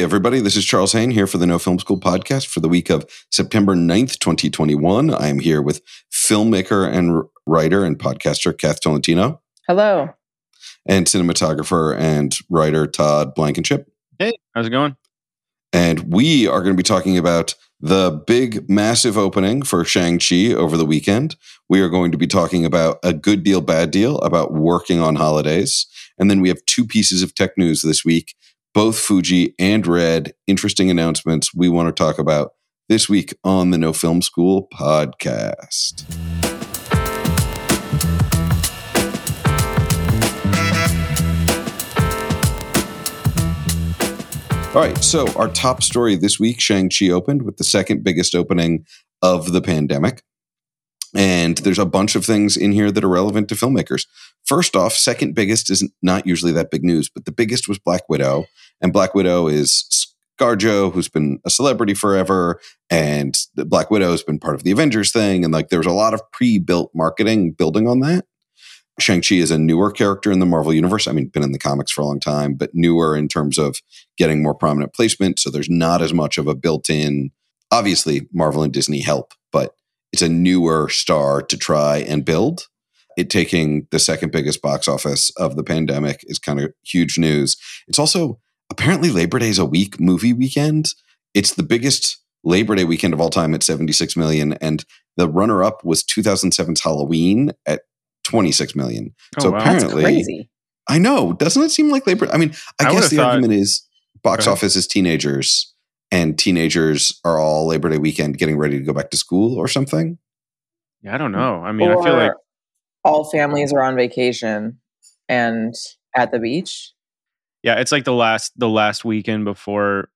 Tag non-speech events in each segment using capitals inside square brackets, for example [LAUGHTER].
Hey, everybody, this is Charles Haine here for the No Film School podcast for the week of September 9th, 2021. I am here with filmmaker and writer and podcaster Kath Tolentino. Hello. And cinematographer and writer Todd Blankenship. Hey, how's it going? And we are going to be talking about the big, massive opening for Shang-Chi over the weekend. We are going to be talking about a good deal, bad deal, about working on holidays. And then we have two pieces of tech news this week both Fuji and Red. Interesting announcements we want to talk about this week on the No Film School podcast. All right, so our top story this week Shang-Chi opened with the second biggest opening of the pandemic. And there's a bunch of things in here that are relevant to filmmakers. First off, second biggest is not usually that big news, but the biggest was Black Widow. And Black Widow is ScarJo, who's been a celebrity forever. And Black Widow has been part of the Avengers thing. And like there was a lot of pre built marketing building on that. Shang-Chi is a newer character in the Marvel Universe. I mean, been in the comics for a long time, but newer in terms of getting more prominent placement. So there's not as much of a built in, obviously, Marvel and Disney help, but it's a newer star to try and build. It taking the second biggest box office of the pandemic is kind of huge news. It's also apparently Labor Day is a week movie weekend. It's the biggest Labor Day weekend of all time at 76 million. And the runner up was 2007's Halloween at 26 million. Oh, so wow. apparently, I know. Doesn't it seem like Labor? I mean, I, I guess the thought, argument is box office is teenagers and teenagers are all Labor Day weekend getting ready to go back to school or something? Yeah, I don't know. I mean, or I feel like all families are on vacation and at the beach. Yeah, it's like the last the last weekend before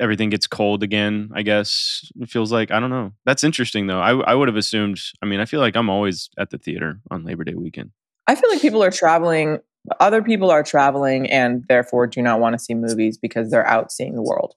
everything gets cold again. I guess it feels like I don't know. That's interesting though. I I would have assumed. I mean, I feel like I'm always at the theater on Labor Day weekend. I feel like people are traveling. Other people are traveling and therefore do not want to see movies because they're out seeing the world.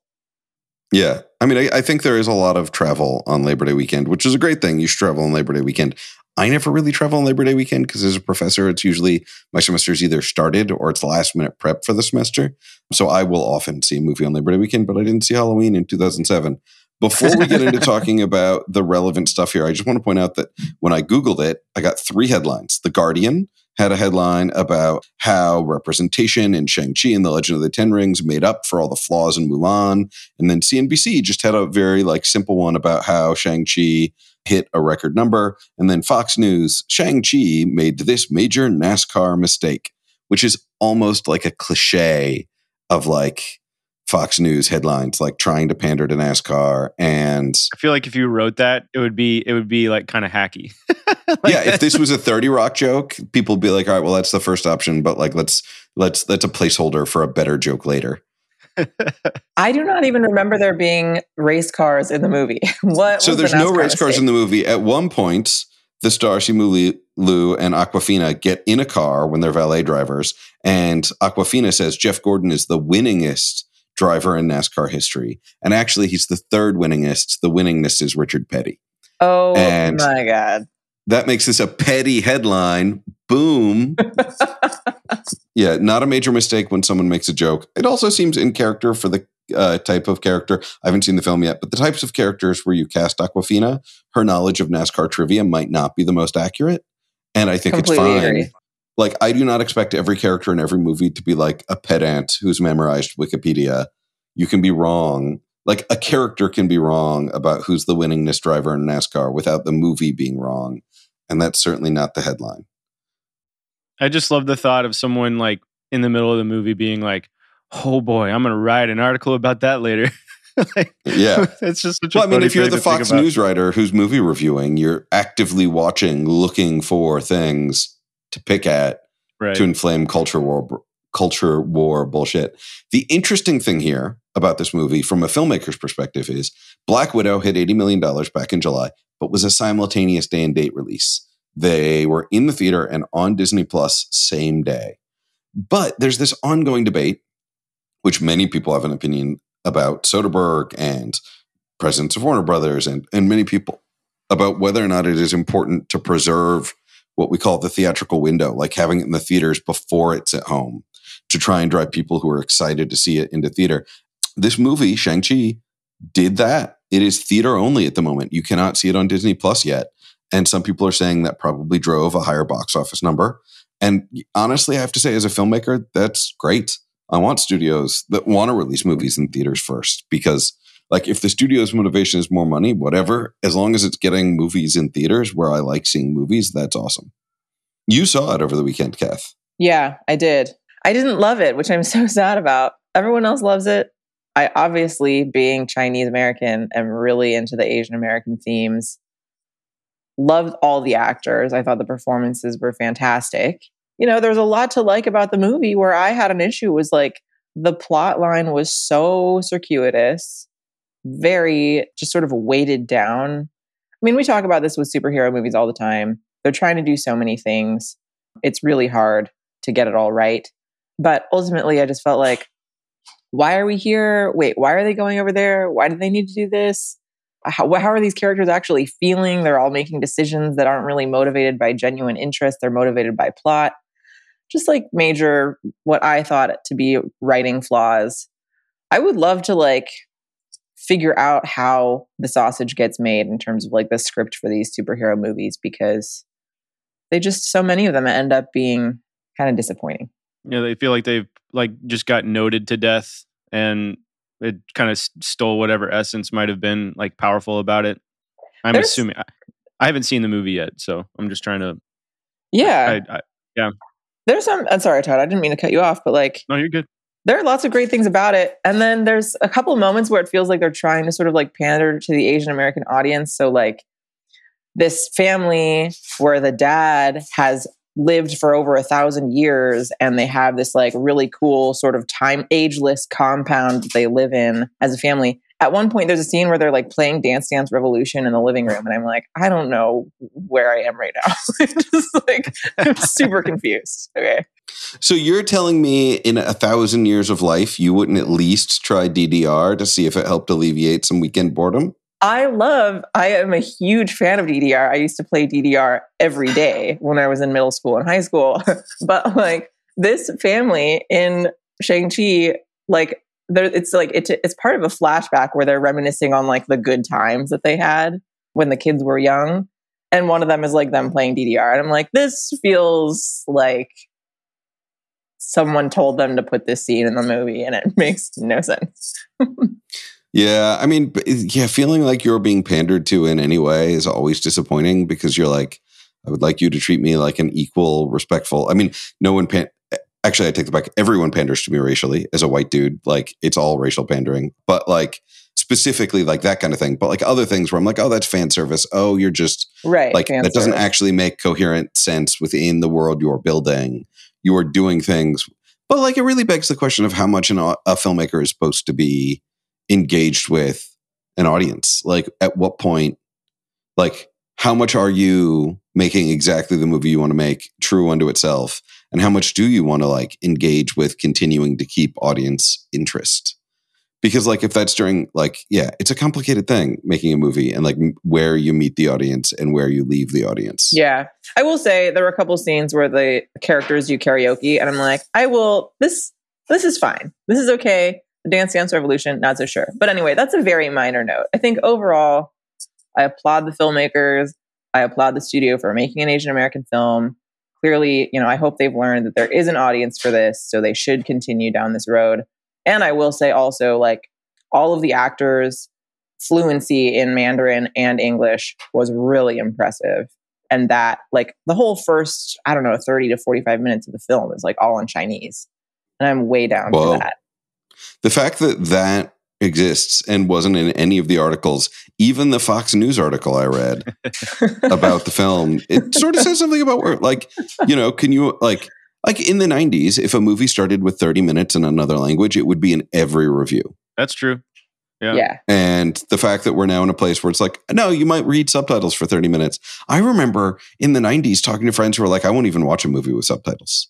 Yeah. I mean, I, I, think there is a lot of travel on Labor Day weekend, which is a great thing. You should travel on Labor Day weekend. I never really travel on Labor Day weekend because as a professor, it's usually my semester is either started or it's last minute prep for the semester. So I will often see a movie on Labor Day weekend, but I didn't see Halloween in 2007. Before we get into talking about the relevant stuff here, I just want to point out that when I Googled it, I got three headlines The Guardian, had a headline about how representation in Shang-Chi and the Legend of the Ten Rings made up for all the flaws in Mulan. And then CNBC just had a very like simple one about how Shang-Chi hit a record number. And then Fox News, Shang-Chi made this major NASCAR mistake, which is almost like a cliche of like Fox News headlines, like trying to pander to NASCAR. And I feel like if you wrote that, it would be it would be like kind of hacky. [LAUGHS] like yeah, if this was a 30 rock joke, people would be like, all right, well, that's the first option, but like let's let's that's a placeholder for a better joke later. [LAUGHS] I do not even remember there being race cars in the movie. [LAUGHS] what? So there's the no race cars in the movie. At one point, the star Simu Liu and Awkwafina get in a car when they're valet drivers, and Awkwafina says Jeff Gordon is the winningest driver in NASCAR history. And actually, he's the third winningest. The winningest is Richard Petty. Oh and my God. That makes this a petty headline. Boom. [LAUGHS] yeah, not a major mistake when someone makes a joke. It also seems in character for the uh, type of character. I haven't seen the film yet, but the types of characters where you cast Awkwafina, her knowledge of NASCAR trivia might not be the most accurate. And I think Completely it's fine. Agree like I do not expect every character in every movie to be like a pedant who's memorized Wikipedia. You can be wrong. Like a character can be wrong about who's the winningest driver in NASCAR without the movie being wrong. And that's certainly not the headline. I just love the thought of someone like in the middle of the movie being like, "Oh boy, I'm going to write an article about that later." [LAUGHS] like, yeah, [LAUGHS] it's just. well, I mean, if you're the Fox News writer who's movie reviewing, you're actively watching, looking for things to pick at right. to inflame culture war culture war bullshit. The interesting thing here about this movie from a filmmaker's perspective is Black Widow hit 80 million dollars back in July but was a simultaneous day and date release. They were in the theater and on Disney Plus same day. But there's this ongoing debate which many people have an opinion about Soderbergh and presidents of Warner Brothers and, and many people about whether or not it is important to preserve what we call the theatrical window, like having it in the theaters before it's at home to try and drive people who are excited to see it into theater. this movie, Shang-Chi, did that. It is theater only at the moment. You cannot see it on Disney Plus yet. And some people are saying that probably drove a higher box office number. And honestly, I have to say, as a filmmaker, that's great. I want studios that want to release movies in theaters first because, like, if the studio's motivation is more money, whatever, as long as it's getting movies in theaters where I like seeing movies, that's awesome. You saw it over the weekend, Kath. Yeah, I did. I didn't love it, which I'm [LAUGHS] so sad about. Everyone else loves it. I obviously, being Chinese American, am really into the Asian American themes. Loved all the actors. I thought the performances were fantastic. You know, there's a lot to like about the movie where I had an issue was like the plot line was so circuitous, very just sort of weighted down. I mean, we talk about this with superhero movies all the time. They're trying to do so many things. It's really hard to get it all right. But ultimately, I just felt like, why are we here? Wait, why are they going over there? Why do they need to do this? How, how are these characters actually feeling? They're all making decisions that aren't really motivated by genuine interest, they're motivated by plot. Just like major, what I thought to be writing flaws. I would love to like figure out how the sausage gets made in terms of like the script for these superhero movies because they just so many of them end up being kind of disappointing. Yeah, they feel like they've like just got noted to death and it kind of stole whatever essence might have been like powerful about it. I'm There's, assuming I, I, haven't seen the movie yet, so I'm just trying to. Yeah. I, I, yeah. There's some. I'm sorry, Todd. I didn't mean to cut you off, but like. No, you're good. There are lots of great things about it, and then there's a couple of moments where it feels like they're trying to sort of like pander to the Asian American audience. So like this family where the dad has lived for over a thousand years and they have this like really cool sort of time ageless compound that they live in as a family at one point there's a scene where they're like playing dance dance revolution in the living room and i'm like i don't know where i am right now [LAUGHS] just like i'm super confused okay so you're telling me in a thousand years of life you wouldn't at least try ddr to see if it helped alleviate some weekend boredom I love, I am a huge fan of DDR. I used to play DDR every day when I was in middle school and high school. [LAUGHS] but like this family in Shang-Chi, like there, it's like, it's, it's part of a flashback where they're reminiscing on like the good times that they had when the kids were young. And one of them is like them playing DDR. And I'm like, this feels like someone told them to put this scene in the movie and it [LAUGHS] makes no sense. Yeah, I mean, yeah, feeling like you're being pandered to in any way is always disappointing because you're like, I would like you to treat me like an equal, respectful. I mean, no one pan- actually, I take it back. Everyone panders to me racially as a white dude. Like it's all racial pandering, but like specifically like that kind of thing. But like other things where I'm like, oh, that's fan service. Oh, you're just right. Like that doesn't actually make coherent sense within the world you're building. You are doing things, but like it really begs the question of how much an, a filmmaker is supposed to be engaged with an audience? Like, at what point, like, how much are you making exactly the movie you want to make true unto itself? And how much do you want to like engage with continuing to keep audience interest? Because, like, if that's during, like, yeah, it's a complicated thing making a movie and like where you meet the audience and where you leave the audience. Yeah. I will say there were a couple scenes where the characters do karaoke, and I'm like, I will, this, this is fine. This is okay. Dance Dance Revolution, not so sure. But anyway, that's a very minor note. I think overall, I applaud the filmmakers. I applaud the studio for making an Asian American film. Clearly, you know, I hope they've learned that there is an audience for this, so they should continue down this road. And I will say also, like, all of the actors' fluency in Mandarin and English was really impressive. And that, like, the whole first, I don't know, 30 to 45 minutes of the film is like all in Chinese. And I'm way down Whoa. for that. The fact that that exists and wasn't in any of the articles, even the Fox News article I read [LAUGHS] about the film, it sort of says something about where, like, you know, can you, like, like in the 90s, if a movie started with 30 minutes in another language, it would be in every review. That's true. Yeah. yeah. And the fact that we're now in a place where it's like, no, you might read subtitles for 30 minutes. I remember in the 90s talking to friends who were like, I won't even watch a movie with subtitles.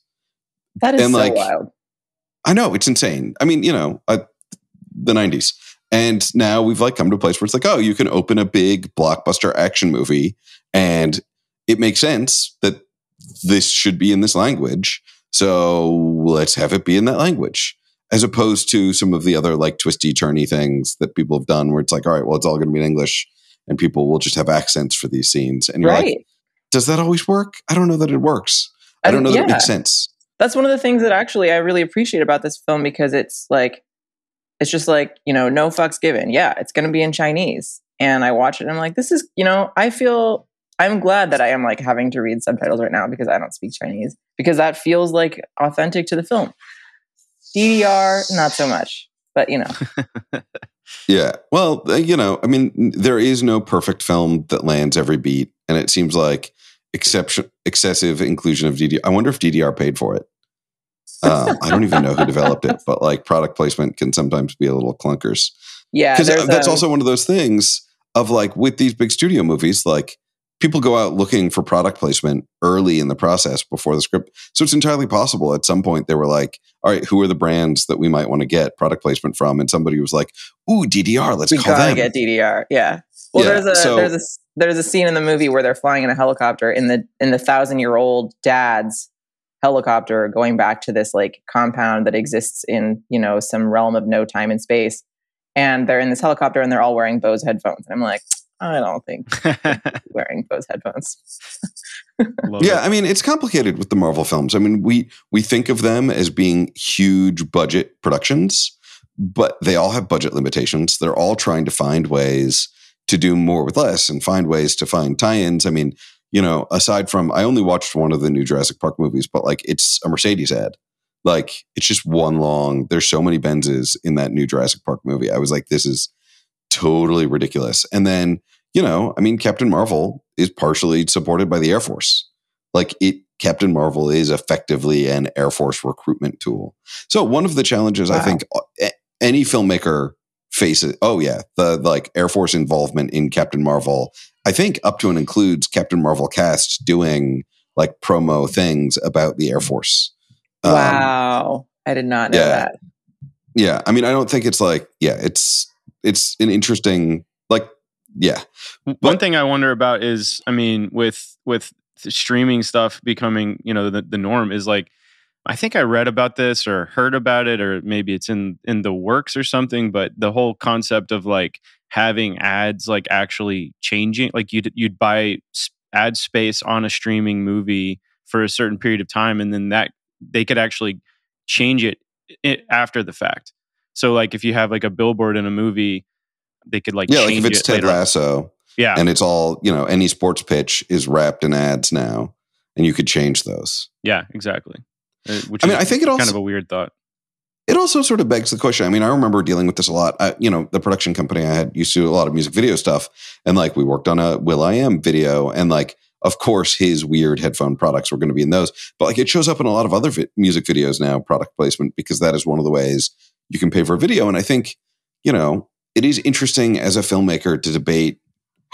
That is and so like, wild. I know it's insane. I mean, you know, uh, the '90s, and now we've like come to a place where it's like, oh, you can open a big blockbuster action movie, and it makes sense that this should be in this language. So let's have it be in that language. as opposed to some of the other like twisty turny things that people have done where it's like all right well it's all going to be in english and people will just have accents for these scenes and you're right. like does that always work i don't know that it works i don't know that it makes sense that's one of the things that actually i really appreciate about this film because it's like it's just like you know no fucks given. Yeah it's going to be in chinese. And i watch it and i'm like this is you know i feel i'm glad that i am like having to read subtitles right now because i don't speak chinese because that feels like authentic to the film. Ddr not so much but you know. [LAUGHS] Yeah. Well uh, you know i mean there is no perfect film that lands every beat and it seems like exception excessive inclusion of ddr i wonder if ddr paid for it uh, I don't even know who [LAUGHS] developed it, but like product placement can sometimes be a little clunkers. Yeah, because that's a, also one of those things of like with these big studio movies, like people go out looking for product placement early in the process before the script. So it's entirely possible at some point they were like, all right, who are the brands that we might want to get product placement from? And somebody was like, ooh, DDR, let's we call gotta them. get DDR. Yeah. Well, Yeah, there's a so- there's a there's a scene in the movie where they're flying in a helicopter in the in the thousand year old dad's helicopter going back to this like compound that exists in you know some realm of no time and space and they're in this helicopter and they're all wearing bose headphones and i'm like i don't think [LAUGHS] wearing bose headphones [LAUGHS] yeah, it. I mean it's complicated with the Marvel films. I mean we we think of them as being huge budget productions, but they all have budget limitations. They're all trying to find ways to do more with less and find ways to find tie-ins. I mean, you know, aside from I only watched one of the new Jurassic Park movies, but like it's a Mercedes ad. Like it's just one long. There's so many Benzes in that new Jurassic Park movie. I was like, this is totally ridiculous. And then you know, I mean, Captain Marvel is partially supported by the Air Force. Like it, Captain Marvel is effectively an Air Force recruitment tool. So one of the challenges I think any filmmaker faces. Oh yeah, the like Air Force involvement in Captain Marvel. I think up to and includes Captain Marvel cast doing like promo things about the Air Force. Um, wow i did not know yeah. that yeah, I mean, I don't think it's like yeah, it's it's an interesting like yeah. One thing I wonder about is, I mean, with with streaming stuff becoming, you know, the, the norm is like, I think I read about this or heard about it, or maybe it's in in the works or something. But the whole concept of like having ads like actually changing, like you'd you'd buy ad space on a streaming movie for a certain period of time, and then that they could actually change it, i after the fact. So like if you have like a billboard in a movie, they could like Yeah, like if it's it Ted on. Lasso, Yeah, and it's all you know any sports pitch is wrapped in ads now and you could change those Yeah, exactly. Uh, Which I mean, I think it kind also- of a weird thought. It also sort of begs the question. I mean i remember dealing with this a lot. I, you know the production company i had used to a lot of music video stuff and like we worked on a will.i.am video and like of course his weird headphone products were going to be in those but like it shows up in a lot of other vi- music videos now product placement because that is one of the ways you can pay for a video and i think you know it is interesting as a filmmaker to debate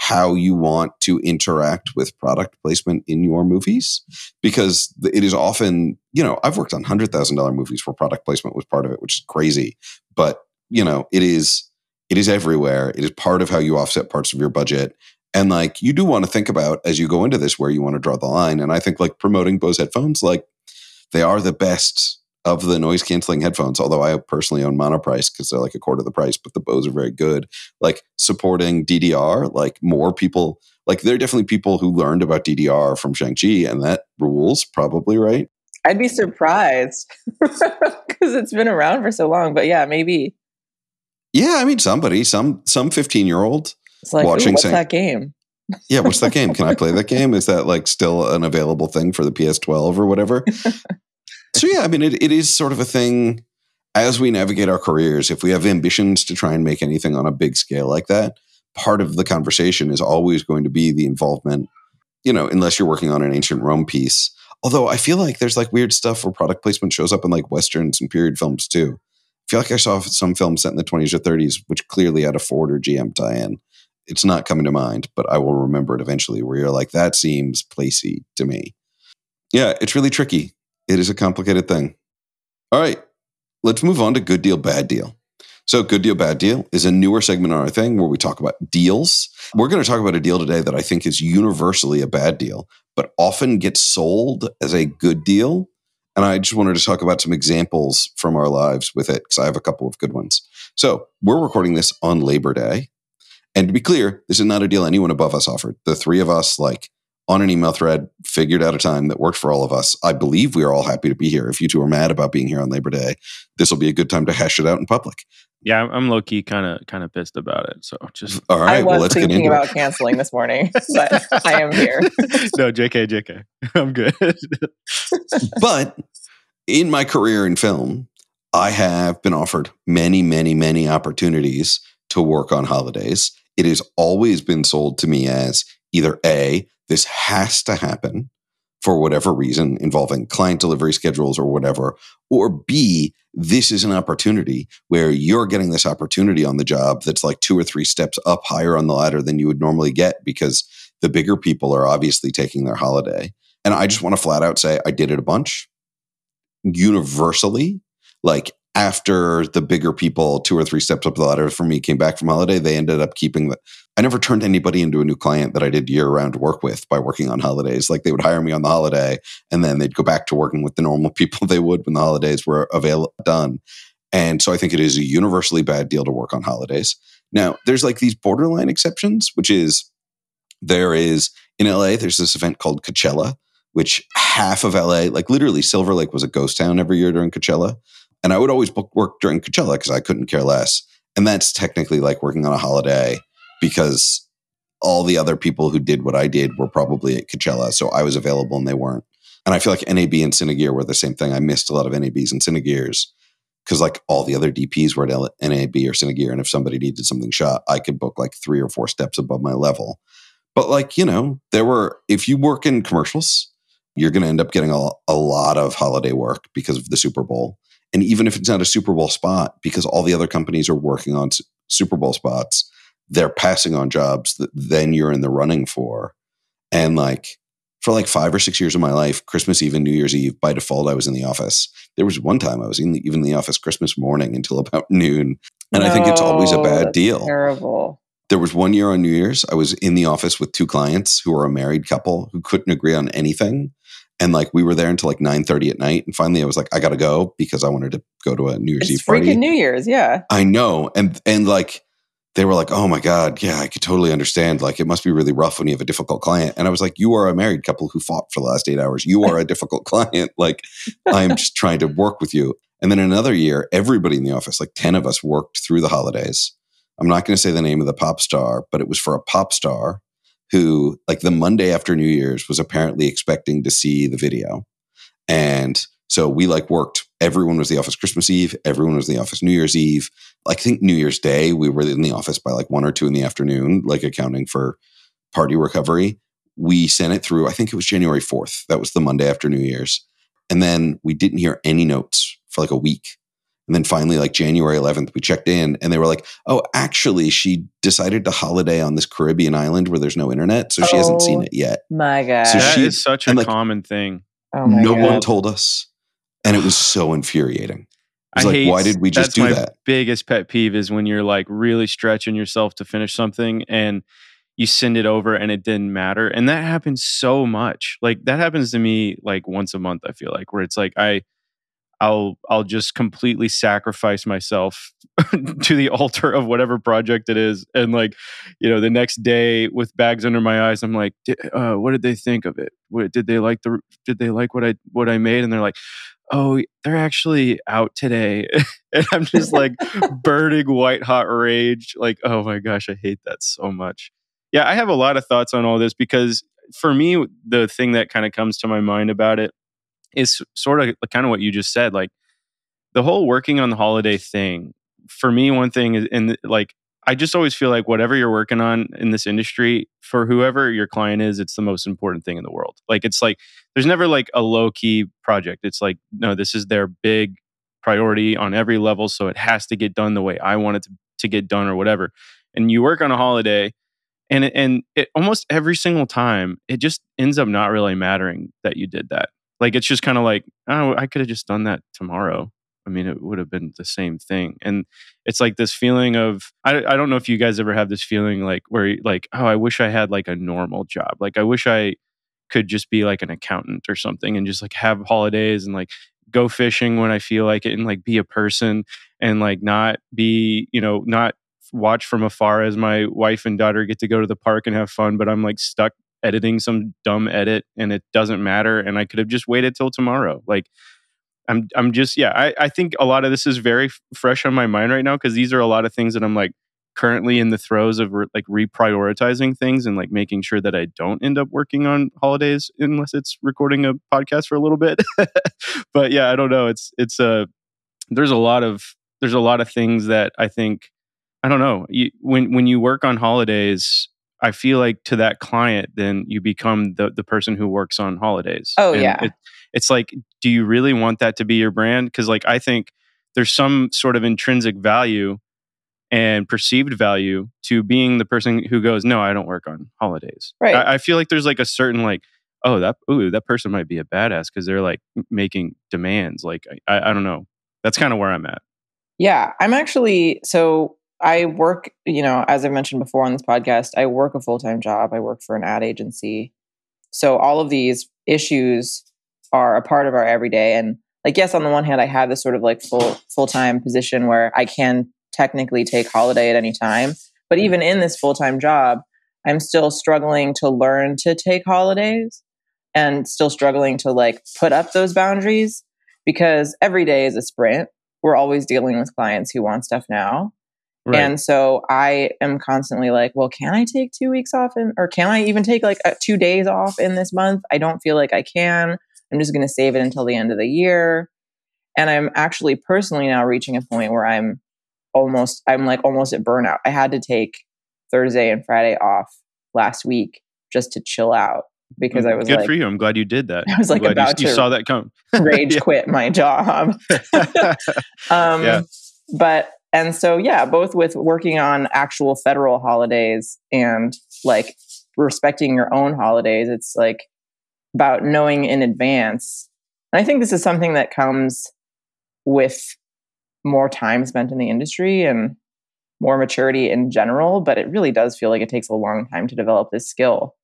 how you want to interact with product placement in your movies because it is often you know i've worked on $100000 movies where product placement was part of it which is crazy but you know it is it is everywhere. It is part of how you offset parts of your budget. And like you do want to think about as you go into this where you want to draw the line and i think like promoting bose headphones like they are the best of the noise canceling headphones although i personally own monoprice because they're like a quarter of the price but the bose are very good like supporting ddr like more people like there are definitely people who learned about ddr from shang-chi and that rules probably right? I'd be surprised [LAUGHS] because it's been around for so long but yeah maybe. Yeah i mean somebody some some 15 year old like Watching what's that game? Yeah what's that game? Can i play that [LAUGHS] game? Is that like still an available thing for the ps12 or whatever [LAUGHS] so yeah i mean it, it is sort of a thing as we navigate our careers if we have ambitions to try and make anything on a big scale like that part of the conversation is always going to be the involvement you know unless you're working on an ancient rome piece. Although i feel like there's like weird stuff where product placement shows up in like westerns and period films too. I feel like i saw some films set in the 20s or 30s which clearly had a ford or gm tie-in. It's not coming to mind but i will remember it eventually where you're like that seems placey to me. Yeah it's really tricky it is a complicated thing all right let's move on to good deal bad deal so good deal bad deal is a newer segment on our thing where we talk about deals we're going to talk about a deal today that i think is universally a bad deal but often gets sold as a good deal And I just wanted to talk about some examples from our lives with it because I have a couple of good ones. So we're recording this on Labor Day. And to be clear, this is not a deal anyone above us offered. The three of us, like on an email thread, figured out a time that worked for all of us. I believe we are all happy to be here. If you two are mad about being here on Labor Day, this will be a good time to hash it out in public. Yeah, I'm low key kind of kind of pissed about it. So just all right. I was well, let's get thinking into about it. canceling this morning, [LAUGHS] but I am here. [LAUGHS] no, JK, JK. [LAUGHS] I'm good. but in my career in film, I have been offered many, many, many opportunities to work on holidays. It has always been sold to me as either A, this has to happen for whatever reason involving client delivery schedules or whatever, or B, this is an opportunity where you're getting this opportunity on the job that's like two or three steps up higher on the ladder than you would normally get because the bigger people are obviously taking their holiday. And I just want to flat out say I did it a bunch universally. Like after the bigger people, two or three steps up the ladder for me, came back from holiday, they ended up keeping the. I never turned anybody into a new client that I did year round work with by working on holidays. Like they would hire me on the holiday and then they'd go back to working with the normal [LAUGHS] people they would when the holidays were avail- done. And so I think it is a universally bad deal to work on holidays. Now, there's like these borderline exceptions, which is there is in LA, there's this event called Coachella, which half of LA, like literally Silver Lake was a ghost town every year during Coachella. And I would always book work during Coachella because I couldn't care less. And that's technically like working on a holiday because all the other people who did what I did were probably at Coachella. So I was available and they weren't. And I feel like NAB and Cinegear were the same thing. I missed a lot of NABs and Cinegears because like all the other DPs were at NAB or Cinegear. And if somebody needed something shot, I could book like three or four steps above my level. But like, you know, there were, if you work in commercials, you're going to end up getting a, a lot of holiday work because of the Super Bowl. And even if it's not a Super Bowl spot, because all the other companies are working on Super Bowl spots, they're passing on jobs that then you're in the running for. And like for like five or six years of my life, Christmas Eve and New Year's Eve, by default, I was in the office. There was one time I was in the, even in the office Christmas morning until [LAUGHS] about noon. And I think it's always a bad oh, deal. Terrible. There was one year on New Year's, I was in the office with two clients who are a married couple who couldn't agree on anything. And like we were there until like 9 30 at night. And finally I was like, I gotta go because I wanted to go to a New Year's It's Eve party. freaking New Year's, yeah. I know. And and like they were like, "Oh my god, yeah, I could totally understand. Like it must be really rough when you have a difficult client." And I was like, "You are a married couple who fought for the last 8 hours. You are a difficult [LAUGHS] client. Like I'm just trying to work with you." And then another year, everybody in the office, like 10 of us worked through the holidays. I'm not going to say the name of the pop star, but it was for a pop star who like the Monday after New Year's was apparently expecting to see the video. And so we like worked. Everyone was in the office Christmas Eve. Everyone was in the office New Year's Eve. I think New Year's Day, we were in the office by like one or two in the afternoon, like accounting for party recovery. We sent it through, I think it was January 4th. That was the Monday after New Year's. And then we didn't hear any notes for like a week. And then finally, like January 11th, we checked in and they were like, oh, actually, she decided to holiday on this Caribbean island where there's no internet. So she hasn't seen Oh. it yet. My God. So That she- is such a like, common thing. oh my no God. one told us. And it was so infuriating. It was I like, hate why did we just that's do my that? Biggest pet peeve is when you're like really stretching yourself to finish something and you send it over and it didn't matter. And that happens so much. Like that happens to me like once a month, I feel like, where it's like I I'll I'll just completely sacrifice myself [LAUGHS] to the altar of whatever project it is. And like, you know, the next day with bags under my eyes, I'm like, "Di- uh, what did they think of it? What, did they like the did they like what I what I made? And they're like, oh, they're actually out today. [LAUGHS] and I'm just like [LAUGHS] burning white hot rage. Like, oh my gosh, I hate that so much. Yeah, I have a lot of thoughts on all this because for me, the thing that kind of comes to my mind about it is sort of kind of what you just said. Like the whole working on the holiday thing, for me, one thing is, and like, I just always feel like whatever you're working on in this industry, for whoever your client is, it's the most important thing in the world. Like, it's like, there's never like a low key project. It's like, no, this is their big priority on every level. So it has to get done the way I want it to, to get done or whatever. And you work on a holiday and and it almost every single time it just ends up not really mattering that you did that. Like it's just kind of like, oh, I could have just done that tomorrow. I mean, it would have been the same thing. And it's like this feeling of I, I don't know if you guys ever have this feeling like where like, oh, I wish I had like a normal job. Like I wish I could just be like an accountant or something and just like have holidays and like go fishing when I feel like it and like be a person and like not be, you know, not watch from afar as my wife and daughter get to go to the park and have fun, but I'm like stuck editing some dumb edit and it doesn't matter and I could have just waited till tomorrow. Like I'm I'm just yeah, I I think a lot of this is very f- fresh on my mind right now because these are a lot of things that I'm like currently in the throes of re- like reprioritizing things and like making sure that I don't end up working on holidays unless it's recording a podcast for a little bit. [LAUGHS] but yeah, I don't know. It's it's a uh, there's a lot of there's a lot of things that I think I don't know. You, when when you work on holidays, I feel like to that client, then you become the the person who works on holidays. Oh and yeah. It, it's like, do you really want that to be your brand? Because like I think there's some sort of intrinsic value and perceived value to being the person who goes, no, I don't work on holidays. Right. I, I feel like there's like a certain like, oh, that ooh, that person might be a badass because they're like making demands. Like I, I don't know. That's kind of where I'm at. Yeah, I'm actually so I work, you know, as I've mentioned before on this podcast, I work a full time job. I work for an ad agency. So all of these issues are a part of our everyday. And like, yes, on the one hand, I have this sort of like full full time position where I can technically take holiday at any time. But even in this full time job, I'm still struggling to learn to take holidays and still struggling to like put up those boundaries because every day is a sprint. We're always dealing with clients who want stuff now. Right. And so I am constantly like, well, can I take two weeks off in, or can I even take like a, two days off in this month? I don't feel like I can. I'm just going to save it until the end of the year. And I'm actually personally now reaching a point where I'm almost, I'm like almost at burnout. I had to take Thursday and Friday off last week just to chill out because I was good like, for you. I'm glad you did that. [LAUGHS] I was like about you, to you saw that come. [LAUGHS] rage quit my job. [LAUGHS] um, yeah. But and so yeah, both with working on actual federal holidays and like respecting your own holidays, it's like about knowing in advance. And I think this is something that comes with more time spent in the industry and more maturity in general, but it really does feel like it takes a long time to develop this skill.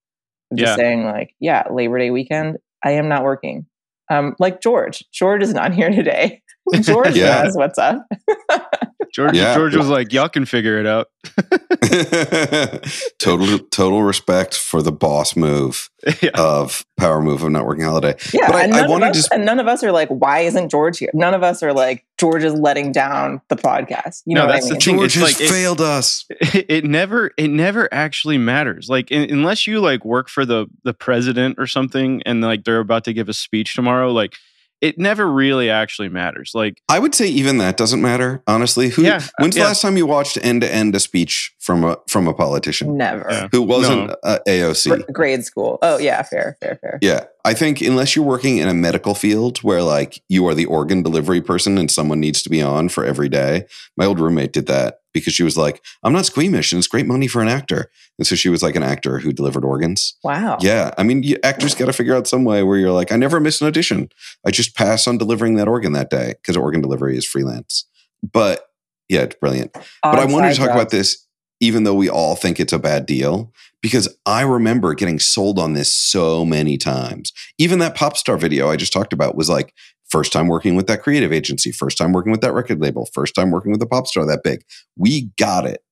Just yeah. saying like, yeah, Labor Day weekend, I am not working. Um, like George. George is not [LAUGHS] here today. [LAUGHS] George yeah. knows what's up. [LAUGHS] George, yeah. George was like, "Y'all can figure it out." [LAUGHS] total, total respect for the boss move [LAUGHS] yeah. of power move of not working holiday. Yeah, but I, I wanted us, to, and none of us are like, "Why isn't George here?" None of us are like, "George is letting down the podcast." You know, no, that's I mean? the thing. George has like, failed it, us. It, [LAUGHS] it, never, it never actually matters. Like, in, unless you like work for the the president or something, and like they're about to give a speech tomorrow, like it never really actually matters. Like I would say, even that doesn't matter. Honestly, who? Yeah, when's yeah. the last time you watched end to end a speech from a from a politician? Never. Yeah. Who wasn't no. uh, AOC? grade school. Oh yeah, fair, fair, fair. Yeah, I think unless you're working in a medical field where like you are the organ delivery person and someone needs to be on for every day. My old roommate did that because she was like, I'm not squeamish and it's great money for an actor. And so she was like an actor who delivered organs. Wow. Yeah. I mean, you, actors got to figure out some way where you're like, I never miss an audition. I just pass on delivering that organ that day because organ delivery is freelance. But yeah, it's brilliant. but oh, I wanted to talk about this, even though we all think it's a bad deal, because I remember getting sold on this so many times. Even that pop star video I just talked about was like, First time working with that creative agency, first time working with that record label, first time working with a pop star that big. We got it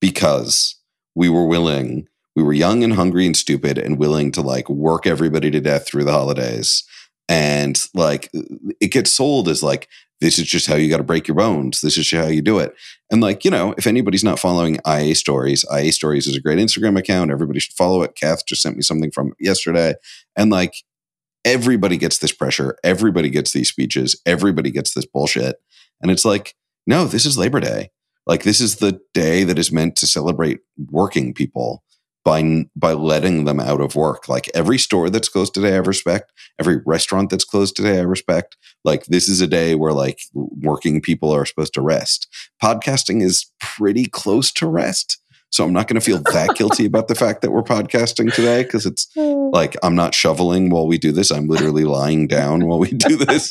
because we were willing, we were young and hungry and stupid and willing to like work everybody to death through the holidays. And like it gets sold as like, this is just how you got to break your bones. This is how you do it. And like, you know, if anybody's not following IA Stories, IA Stories is a great Instagram account. Everybody should follow it. Kath just sent me something from yesterday. And like, everybody gets this pressure. Everybody gets these speeches. Everybody gets this bullshit. And it's like, no, this is Labor Day. Like this is the day that is meant to celebrate working people by by letting them out of work. Like every store that's closed today, I respect. Every restaurant that's closed today, I respect. Like this is a day where like working people are supposed to rest. Podcasting is pretty close to rest. So I'm not going to feel that [LAUGHS] guilty about the fact that we're podcasting today because it's [LAUGHS] mm. like I'm not shoveling while we do this. I'm literally lying down while we do this.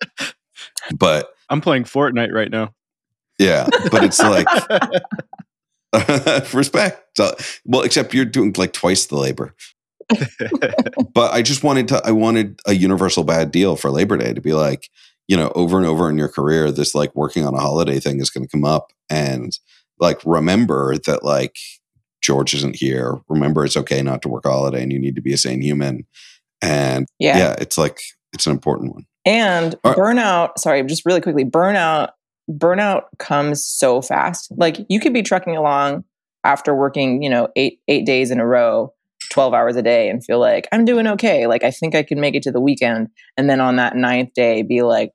[LAUGHS] but I'm playing Fortnite right now. Yeah, but it's like [LAUGHS] respect. So, well, except you're doing like twice the labor. [LAUGHS] but I just wanted to I wanted a universal bad deal for Labor Day to be like, you know, over and over in your career, this like working on a holiday thing is going to come up and like remember that like George isn't here. Remember it's okay not to work a holiday and you need to be a sane human. And yeah, yeah it's like it's an important one. And right. burnout, sorry, just really quickly, burnout burnout comes so fast. Like you could be trucking along after working, you know, 8 8 days in a row 12 hours a day and feel like I'm doing okay. Like I think I can make it to the weekend. And then on that ninth day, be like,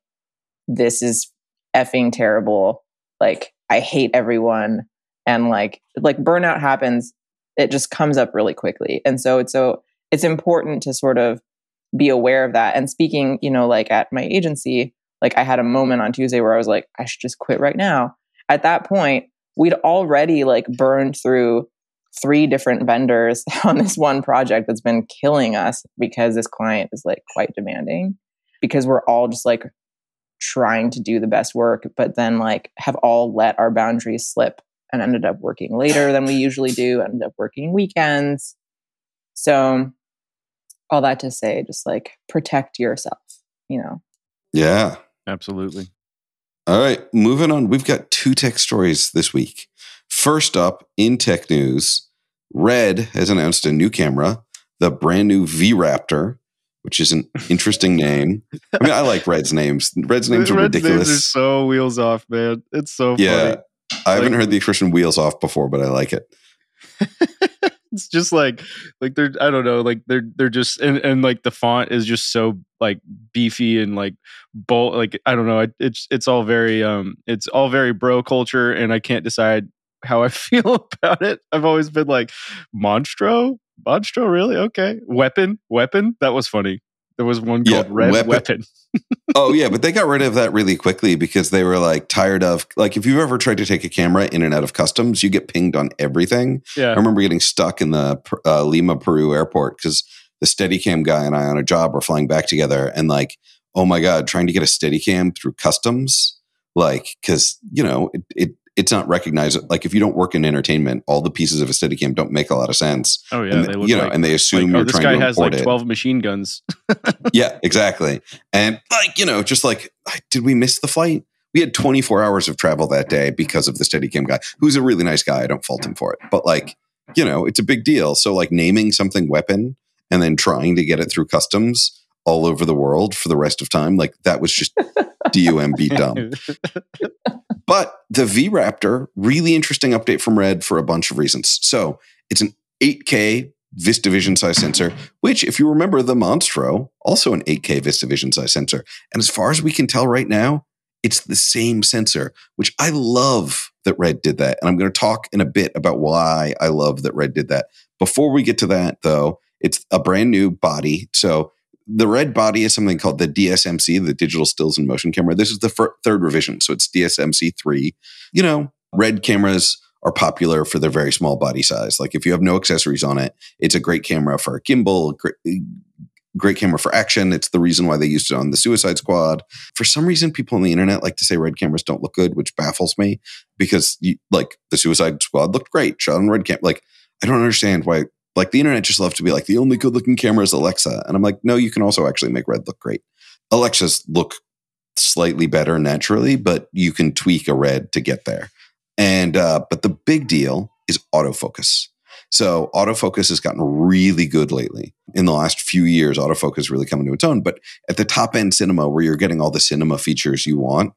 this is effing terrible. Like I hate everyone. And like like burnout happens, it just comes up really quickly. And so it's so it's important to sort of be aware of that. And speaking, you know, like at my agency, like I had a moment on Tuesday where I was like, I should just quit right now. At that point, we'd already like burned through three different vendors [LAUGHS] on this one project that's been killing us because this client is like quite demanding because we're all just like trying to do the best work but then like have all let our boundaries slip and ended up working later than we usually do ended up working weekends. So all that to say just like protect yourself you know? Yeah absolutely all right moving on we've got two tech stories this week First up in tech news, Red has announced a new camera, the brand new V Raptor, which is an [LAUGHS] interesting name. I mean, I like Red's names. Red's names are Red's ridiculous. Names are so wheels off, man. It's so yeah. Funny. I haven't heard the expression wheels off before, but I like it. [LAUGHS] it's just like like they're I don't know, like they're they're just and, and like the font is just so like beefy and like bold like I don't know, it's it's all very um it's all very bro culture and I can't decide how I [LAUGHS] feel about it. I've always been like, Monstro? Monstro, really? Okay. Weapon? Weapon? That was funny. There was one called yeah, Red Weapon. weapon. [LAUGHS] oh yeah, but they got rid of that really quickly because they were like tired of like if you've ever tried to take a camera in and out of customs, you get pinged on everything. Yeah, I remember getting stuck in the uh, Lima Peru airport because the Steadicam guy and I on a job were flying back together, and like, oh my god, trying to get a Steadicam through customs, like because you know it, it it's not recognized. Like if you don't work in entertainment, all the pieces of a Steadicam don't make a lot of sense. Oh yeah, and, you know, like, and they assume like, oh, you're this trying guy has like twelve it. machine guns. [LAUGHS] [LAUGHS] yeah, exactly. And like you know, just like did we miss the flight? We had 24 hours of travel that day because of the Steadicam guy, who's a really nice guy. I don't fault him for it, but like you know, it's a big deal. So like naming something weapon and then trying to get it through customs all over the world for the rest of time, like that was just [LAUGHS] dumb dumb. The V Raptor, really interesting update from Red for a bunch of reasons. So it's an 8K VistaVision size sensor, which, if you remember the Monstro, also an 8K VistaVision size sensor. And as far as we can tell right now, it's the same sensor, which I love that Red did that. And I'm going to talk in a bit about why I love that Red did that. Before we get to that, though, it's a brand new body. So the red body is something called the DSMC, the digital stills and motion camera. This is the fir- third revision, so it's DSMC three. You know, red cameras are popular for their very small body size. Like if you have no accessories on it, it's a great camera for a gimbal, great, great camera for action. It's the reason why they used it on the Suicide Squad. For some reason, people on the internet like to say red cameras don't look good, which baffles me because you, like the Suicide Squad looked great shot on red cam. Like I don't understand why like the internet just loves to be like the only good looking camera is Alexa. And I'm like, no, you can also actually make red look great. Alexas look slightly better naturally, but you can tweak a red to get there. And uh, but the big deal is autofocus. So autofocus has gotten really good lately. In the last few years, autofocus really come into its own. But at the top end cinema, where you're getting all the cinema features you want,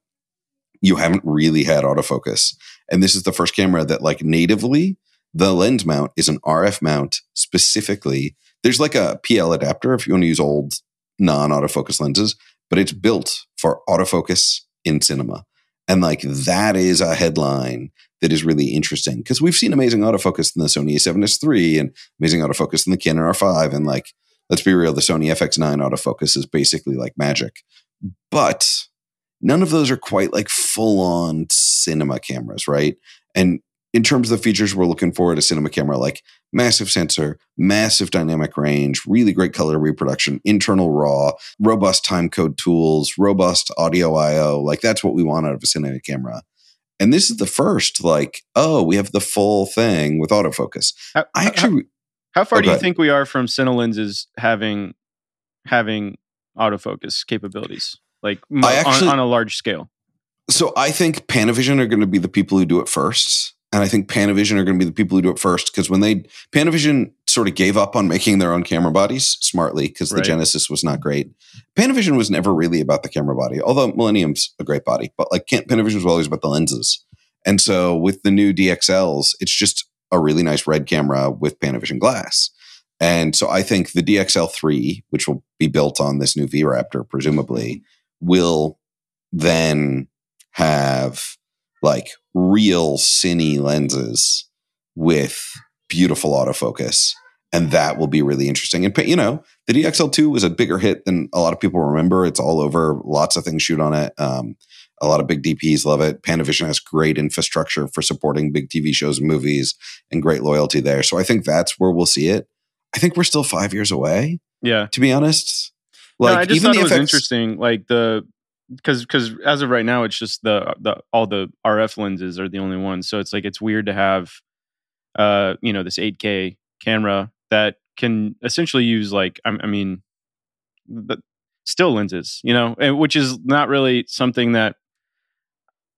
you haven't really had autofocus. And this is the first camera that like natively the lens mount is an RF mount specifically. There's like a PL adapter if you want to use old non autofocus lenses, but it's built for autofocus in cinema. And like that is a headline that is really interesting because we've seen amazing autofocus in the Sony a7S III and amazing autofocus in the Canon R5. And like, let's be real, the Sony FX9 autofocus is basically like magic. But none of those are quite like full on cinema cameras, right? And in terms of the features we're looking for at a cinema camera, like massive sensor, massive dynamic range, really great color reproduction, internal RAW, robust time code tools, robust audio I/O. Like that's what we want out of a cinema camera. And this is the first, like, oh, we have the full thing with autofocus. How, I actually. How far oh, do you think we are from Cine lenses having having autofocus capabilities, like mo- actually- on, on a large scale? So I think Panavision are going to be the people who do it first. And I think Panavision are going to be the people who do it first because when they Panavision sort of gave up on making their own camera bodies smartly because the Genesis was not great. Panavision was never really about the camera body, although Millennium's a great body, but like can't, Panavision was always about the lenses. And so with the new DXLs, it's just a really nice red camera with Panavision glass. And so I think the DXL3, which will be built on this new V Raptor, presumably, will then have like real cine lenses with beautiful autofocus. And that will be really interesting. And, you know, the DXL2 was a bigger hit than a lot of people remember. It's all over. Lots of things shoot on it. Um, a lot of big DPs love it. Panavision has great infrastructure for supporting big TV shows and movies and great loyalty there. So I think that's where we'll see it. I think we're still five years away, Yeah. to be honest. no, Like I just even thought the it was FX interesting, like the because because as of right now, it's just the the all the RF lenses are the only ones. So it's like it's weird to have, uh, you know, this 8K camera that can essentially use like I, I mean, but still lenses, you know, and which is not really something that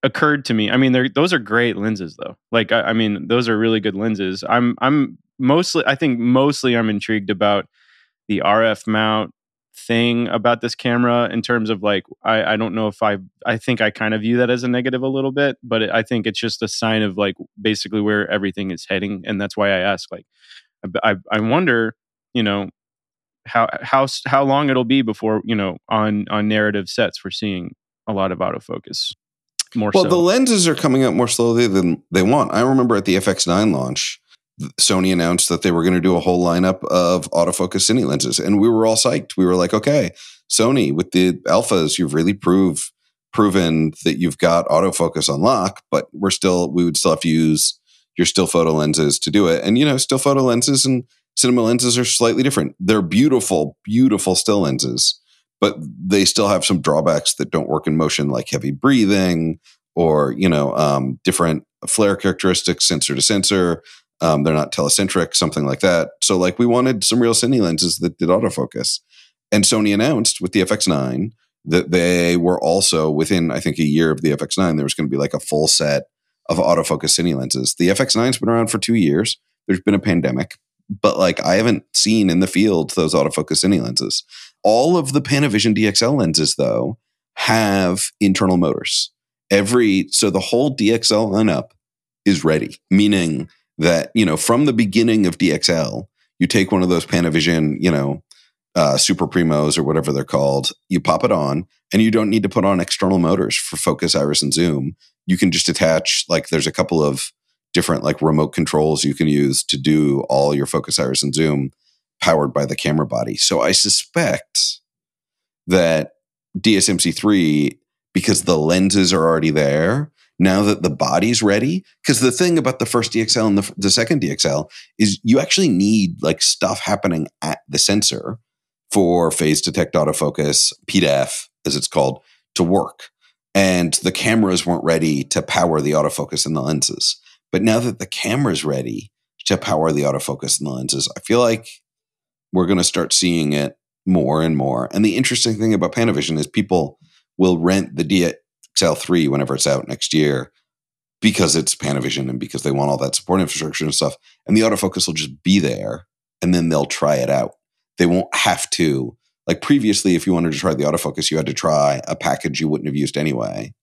occurred to me. I mean, those are great lenses though. Like I, I mean, those are really good lenses. I'm I'm mostly I think mostly I'm intrigued about the RF mount thing about this camera in terms of like I, I don't know if I I think I kind of view that as a negative a little bit, but it, I think it's just a sign of like basically where everything is heading, and that's why I ask like I I, wonder you know how how s- how long it'll be before you know on on narrative sets we're seeing a lot of autofocus more Well, so. the lenses are coming out more slowly than they want. I remember at the FX9 launch, Sony announced that they were going to do a whole lineup of autofocus cine lenses, and we were all psyched. We were like, "Okay, Sony, with the alphas, you've really prove proven that you've got autofocus on lock, but we're still we would still have to use your still photo lenses to do it. And you know, still photo lenses and cinema lenses are slightly different. They're beautiful, beautiful still lenses, but they still have some drawbacks that don't work in motion, like heavy breathing or you know um, different flare characteristics, sensor to sensor. Um, they're not telecentric, something like that. So, like, we wanted some real cine lenses that did autofocus, and Sony announced with the FX9 that they were also within, I think, a year of the FX9, there was going to be like a full set of autofocus cine lenses. The FX9's been around for two years. There's been a pandemic, but like I haven't seen in the field those autofocus cine lenses. All of the Panavision DXL lenses, though, have internal motors. Every so the whole DXL lineup is ready, meaning that you know from the beginning of DXL, you take one of those Panavision, you know, uh, Super Primos or whatever they're called, you pop it on, and you don't need to put on external motors for focus, iris, and zoom. You can just attach like there's a couple of different like remote controls you can use to do all your focus, iris, and zoom powered by the camera body. So I suspect that DSMC3, because the lenses are already there, now that the body's ready, because the thing about the first DXL and the, the second DXL is you actually need like stuff happening at the sensor for phase detect autofocus, PDAF, as it's called, to work. And the cameras weren't ready to power the autofocus in the lenses. But now that the camera's ready to power the autofocus in the lenses, I feel like we're going to start seeing it more and more. And the interesting thing about Panavision is people will rent the DXL3 whenever it's out next year because it's Panavision and because they want all that support infrastructure and stuff. And the autofocus will just be there and then they'll try it out. They won't have to. Like previously, if you wanted to try the autofocus, you had to try a package you wouldn't have used anyway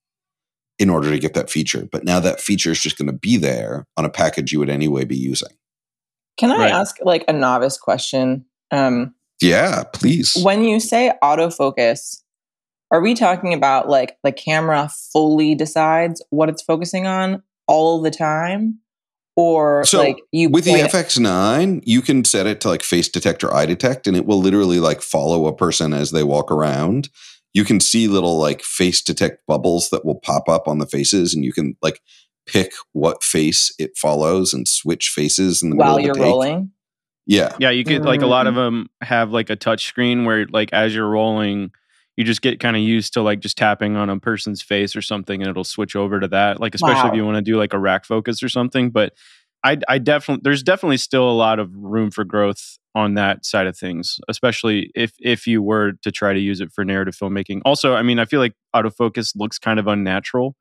in order to get that feature. But now that feature is just going to be there on a package you would anyway be using. Can I Right. ask like a novice question? Um, Yeah, please. when you say autofocus, are we talking about like the camera fully decides what it's focusing on all the time? Or So, like you With the FX9, you can set it to like face detect or eye detect, and it will literally like follow a person as they walk around. You can see little like face detect bubbles that will pop up on the faces, and you can like pick what face it follows and switch faces in the while middle you're the take. rolling. Yeah. Yeah, you could like a lot Mm. of them have like a touch screen where like as you're rolling, you just get kind of used to like just tapping on a person's face or something and it'll switch over to that. Like especially if you want to do like a rack focus or something. But I, I definitely there's definitely still a lot of room for growth on that side of things, especially if if you were to try to use it for narrative filmmaking. Also, I mean, I feel like autofocus looks kind of unnatural.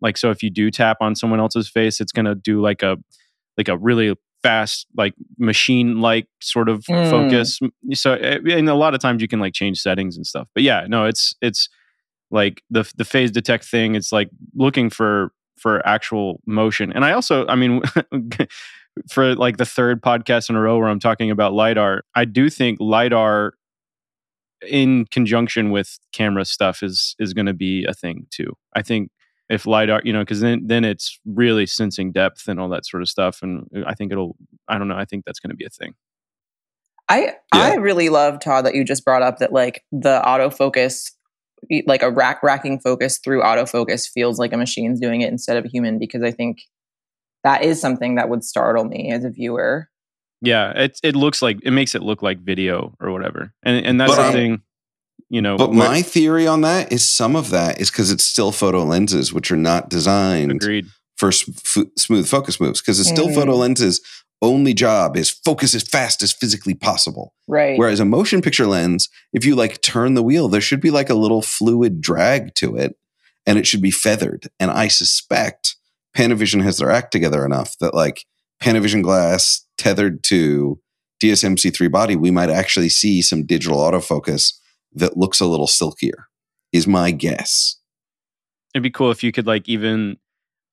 Like, so if you do tap on someone else's face, it's gonna do like a like a really fast, like machine like sort of mm. focus. So, eh, and a lot of times you can like change settings and stuff. But yeah, no, it's it's like the the phase detect thing. It's like looking for for actual motion. And I also, I mean, [LAUGHS] for like the third podcast in a row where I'm talking about lidar, I do think lidar in conjunction with camera stuff is is going to be a thing too. I think if lidar, you know, because then then it's really sensing depth and all that sort of stuff, and I think it'll. I don't know. I think that's going to be a thing. I yeah. I really love Todd that you just brought up that like the autofocus like a rack racking focus through autofocus feels like a machine's doing it instead of a human because I think that is something that would startle me as a viewer. Yeah, it it looks like it makes it look like video or whatever, and and that's but, the um, thing. You know, but what, my theory on that is some of that is because it's still photo lenses, which are not designed agreed. for smooth focus moves. Because it's still mm. photo lenses only job is focus as fast as physically possible. Right. Whereas a motion picture lens, if you like turn the wheel, there should be like a little fluid drag to it and it should be feathered. And I suspect Panavision has their act together enough that like Panavision glass tethered to DSMC3 body, we might actually see some digital autofocus that looks a little silkier, is my guess. It'd be cool if you could like even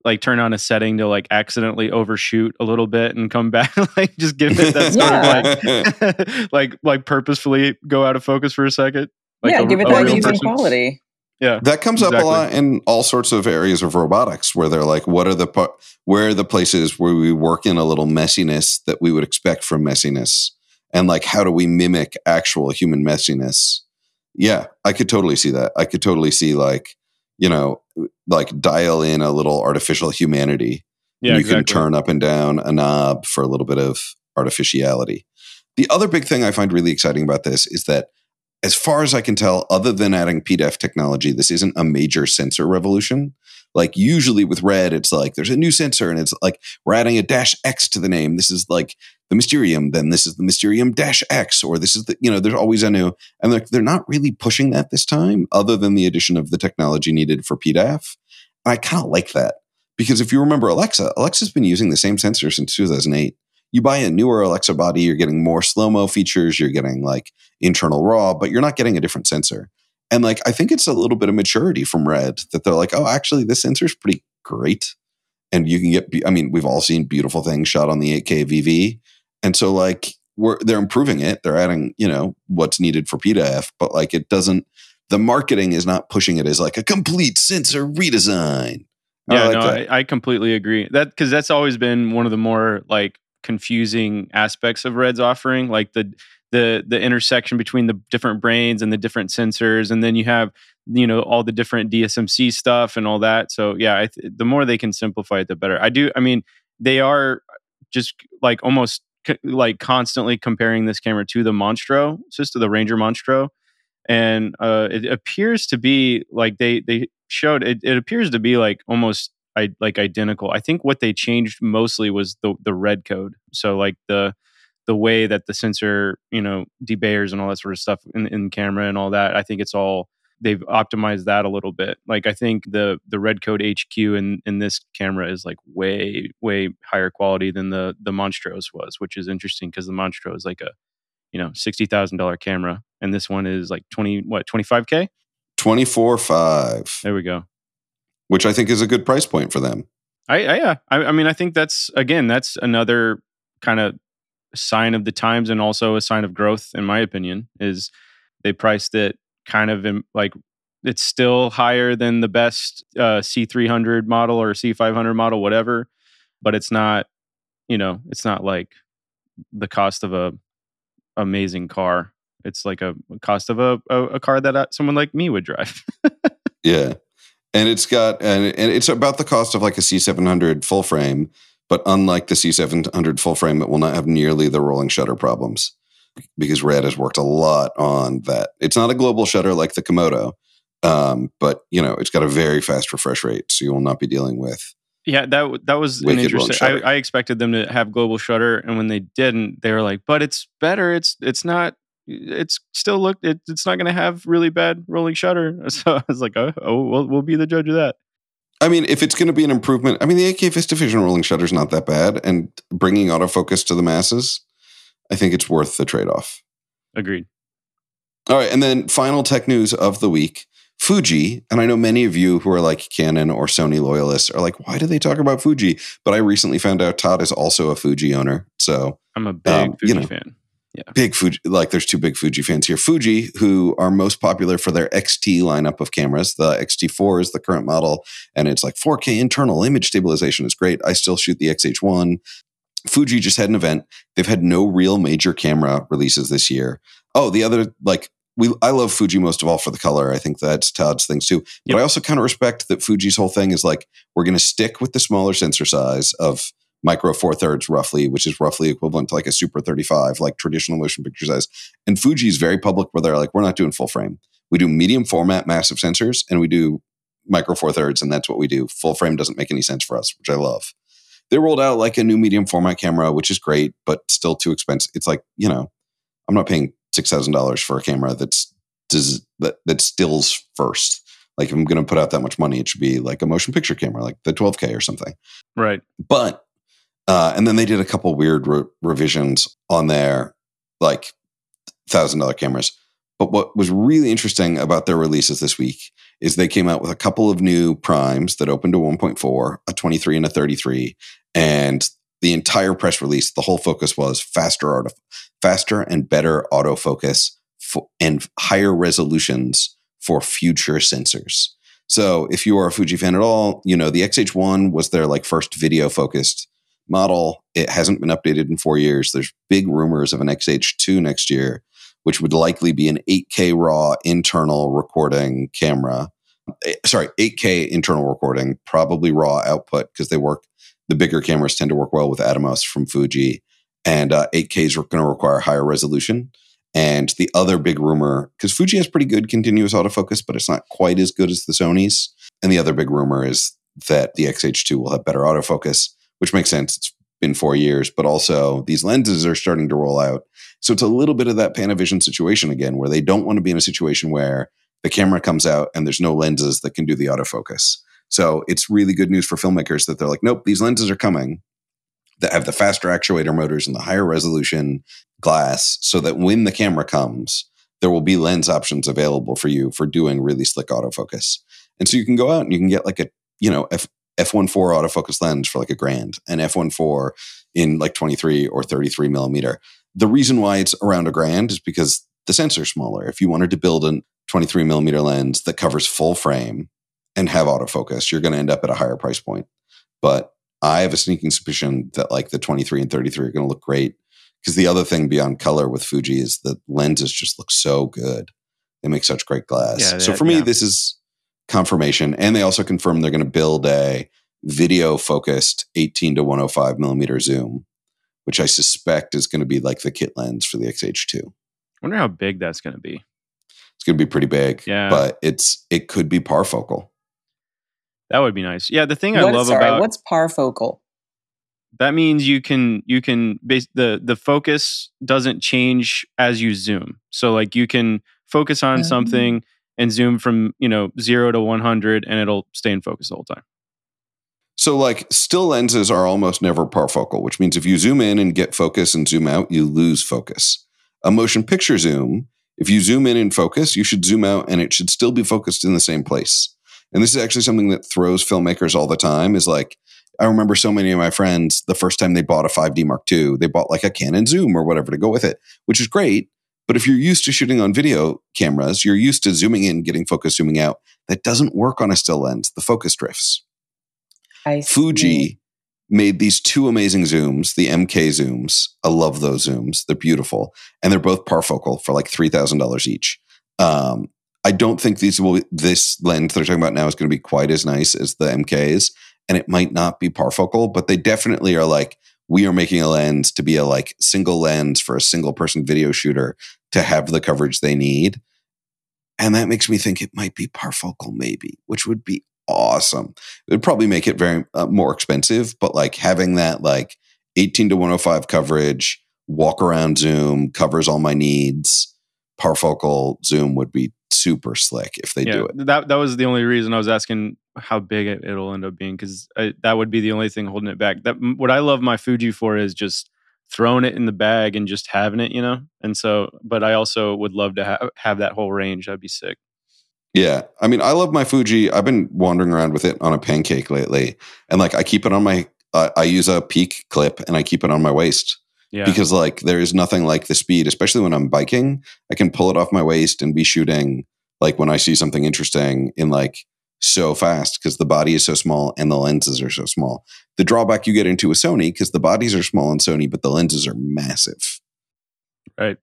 like turn on a setting to like accidentally overshoot a little bit and come [LAUGHS] back like just give it that sort of like [LAUGHS] like like purposefully go out of focus for a second. Like yeah over, give it that even quality. Yeah that comes exactly. up a lot in all sorts of areas of robotics where they're like what are the where are the places where we work in a little messiness that we would expect from messiness? And like how do we mimic actual human messiness yeah i could totally see that i could totally see like you know, like dial in a little artificial humanity. Yeah, you exactly. can turn up and down a knob for a little bit of artificiality. The other big thing I find really exciting about this is that, as far as I can tell, other than adding PDF technology, this isn't a major sensor revolution. Like usually with Red, it's like there's a new sensor and it's like we're adding a dash X to the name. This is like the Mysterium, then this is the Mysterium Dash X, or this is the, you know, there's always a new, and they're, they're not really pushing that this time, other than the addition of the technology needed for PDAF. And I kind of like that because if you remember Alexa, Alexa's been using the same sensor since 2008. You buy a newer Alexa body, you're getting more slow mo features, you're getting like internal RAW, but you're not getting a different sensor. And like, I think it's a little bit of maturity from Red that they're like, oh, actually, this sensor is pretty great. And you can get, I mean, we've all seen beautiful things shot on the 8K VV. And so like we're they're improving it. They're adding, you know, what's needed for PDAF, but like it doesn't the marketing is not pushing it as like a complete sensor redesign. Yeah, I like no, I, I, completely agree. That because that's always been one of the more like confusing aspects of Red's offering, like the the the intersection between the different brains and the different sensors, and then you have you know all the different DSMC stuff and all that. So yeah, th- the more they can simplify it, the better. I do. I mean, they are just like almost like constantly comparing this camera to the Monstro system, the Ranger Monstro, and uh, it appears to be like they they showed it. It appears to be like almost I, like identical. I think what they changed mostly was the the REDCODE. So like the the way that the sensor you know debayers and all that sort of stuff in, in camera and all that. I think it's all they've optimized that a little bit. Like I think the the REDCODE HQ in in this camera is like way way higher quality than the the Monstros was, which is interesting because the Monstro is like a you know sixty thousand dollar camera, and this one is like twenty what twenty five k. Twenty four five. There we go. Which I think is a good price point for them. I, I yeah. I, I mean, I think that's again, that's another kind of sign of the times, and also a sign of growth, in my opinion. Is they priced it kind of in, like it's still higher than the best uh, C300 model or C500 model, whatever, but it's not, you know, it's not like the cost of a amazing car. It's like a cost of a, a, a car that uh, someone like me would drive. [LAUGHS] yeah. And it's got, and, and it's about the cost of like a C700 full frame, but unlike the C700 full frame, it will not have nearly the rolling shutter problems because Red has worked a lot on that. It's not a global shutter like the Komodo, um, but you know it's got a very fast refresh rate, so you will not be dealing with Yeah, that that was an interesting. I, I expected them to have global shutter, and when they didn't, they were like, "But it's better. It's it's not. It's still look. It, it's not going to have really bad rolling shutter." [LAUGHS] So I was like, "Oh, oh we'll, we'll be the judge of that." I mean, if it's going to be an improvement, I mean, the 8K VistaVision rolling shutter is not that bad, and bringing autofocus to the masses, I think it's worth the trade off. Agreed. All right, and then final tech news of the week. Fuji, and I know many of you who are like Canon or Sony loyalists are like, why do they talk about Fuji? But I recently found out Todd is also a Fuji owner. So I'm a big Um, Fuji you know. fan. Big Fuji, like there's two big Fuji fans here. Fuji, who are most popular for their XT lineup of cameras. The XT4 is the current model, and it's like 4K internal image stabilization is great. I still shoot the XH1. Fuji just had an event. They've had no real major camera releases this year. Oh, the other like we I love Fuji most of all for the color. I think that's Todd's thing too. But Yep. I also kind of respect that Fuji's whole thing is like we're going to stick with the smaller sensor size of micro four thirds roughly, which is roughly equivalent to like a super 35, like traditional motion picture size. And Fuji is very public where they're like, we're not doing full frame. We do medium format massive sensors and we do micro four thirds, and that's what we do. Full frame doesn't make any sense for us, which I love. They rolled out like a new medium format camera, which is great, but still too expensive. It's like, you know, I'm not paying six thousand dollars for a camera that's does that that stills first. Like if I'm going to put out that much money, it should be like a motion picture camera, like the 12K or something. Right. But uh, and then they did a couple weird re- revisions on their like thousand dollar cameras. But what was really interesting about their releases this week is they came out with a couple of new primes that opened to 1.4, a 23 and a 33, and the entire press release, the whole focus was faster auto, faster and better autofocus and higher resolutions for future sensors. So if you are a Fuji fan at all, you know the XH1 was their like first video focused model. It hasn't been updated in four years. There's big rumors of an XH2 next year, which would likely be an 8K raw internal recording camera. Eh, Sorry, 8K internal recording, probably raw output because they work. The bigger cameras tend to work well with Atomos from Fuji, and uh, 8K is going to require higher resolution. And the other big rumor, because Fuji has pretty good continuous autofocus, but it's not quite as good as the Sony's. And the other big rumor is that the XH2 will have better autofocus, which makes sense. It's been four years, but also these lenses are starting to roll out. So it's a little bit of that Panavision situation again, where they don't want to be in a situation where the camera comes out and there's no lenses that can do the autofocus. So it's really good news for filmmakers that they're like, nope, these lenses are coming that have the faster actuator motors and the higher resolution glass so that when the camera comes, there will be lens options available for you for doing really slick autofocus. And so you can go out and you can get like a, you know, F14 autofocus lens for like a grand, and F14 in like 23 or 33 millimeter. The reason why it's around a grand is because the sensor's smaller. If you wanted to build a 23 millimeter lens that covers full frame and have autofocus, you're going to end up at a higher price point. But I have a sneaking suspicion that like the 23 and 33 are going to look great because the other thing beyond color with Fuji is the lenses just look so good. They make such great glass. Yeah, so for me, yeah. this is confirmation. And they also confirmed they're going to build a video focused 18 to 105 millimeter zoom, which I suspect is going to be like the kit lens for the XH2. wonder how big that's going to be. It's going to be pretty big, Yeah. but it's it could be parfocal. That would be nice. Yeah, the thing I What- love sorry, about what's parfocal? that means you can you can base the the focus doesn't change as you zoom. So like you can focus on Oh. something and zoom from you know zero to one hundred, and it'll stay in focus the whole time. So, like, still lenses are almost never parfocal, which means if you zoom in and get focus and zoom out, you lose focus. A motion picture zoom, if you zoom in and focus, you should zoom out and it should still be focused in the same place. And this is actually something that throws filmmakers all the time is like, I remember so many of my friends, the first time they bought a 5D Mark II, they bought like a Canon Zoom or whatever to go with it, which is great. But if you're used to shooting on video cameras, you're used to zooming in, getting focus, zooming out. That doesn't work on a still lens. The focus drifts. Fuji made these two amazing zooms, the MK zooms. I love those zooms. They're beautiful. And they're both parfocal for like $3,000 each. Um, I don't think these will, this lens they're talking about now is going to be quite as nice as the MKs. And it might not be parfocal, but they definitely are like, we are making a lens to be a like single lens for a single person video shooter to have the coverage they need. And that makes me think it might be parfocal, maybe, which would be awesome. It would probably make it very uh, more expensive, but like having that like 18 to 105 coverage, walk around zoom covers all my needs. Parfocal zoom would be super slick if they yeah, do it. That that was the only reason I was asking how big it, it'll end up being because that would be the only thing holding it back. That what I love my Fuji for is just throwing it in the bag and just having it, you know. And so, but I also would love to ha- have that whole range. That'd be sick. Yeah, I mean, I love my Fuji. I've been wandering around with it on a pancake lately, and like I keep it on my. Uh, I use a peak clip and I keep it on my waist. Yeah. Because like there is nothing like the speed, especially when I'm biking. I can pull it off my waist and be shooting like when I see something interesting in like so fast because the body is so small and the lenses are so small. The drawback you get into with Sony because the bodies are small in Sony, but the lenses are massive. Right.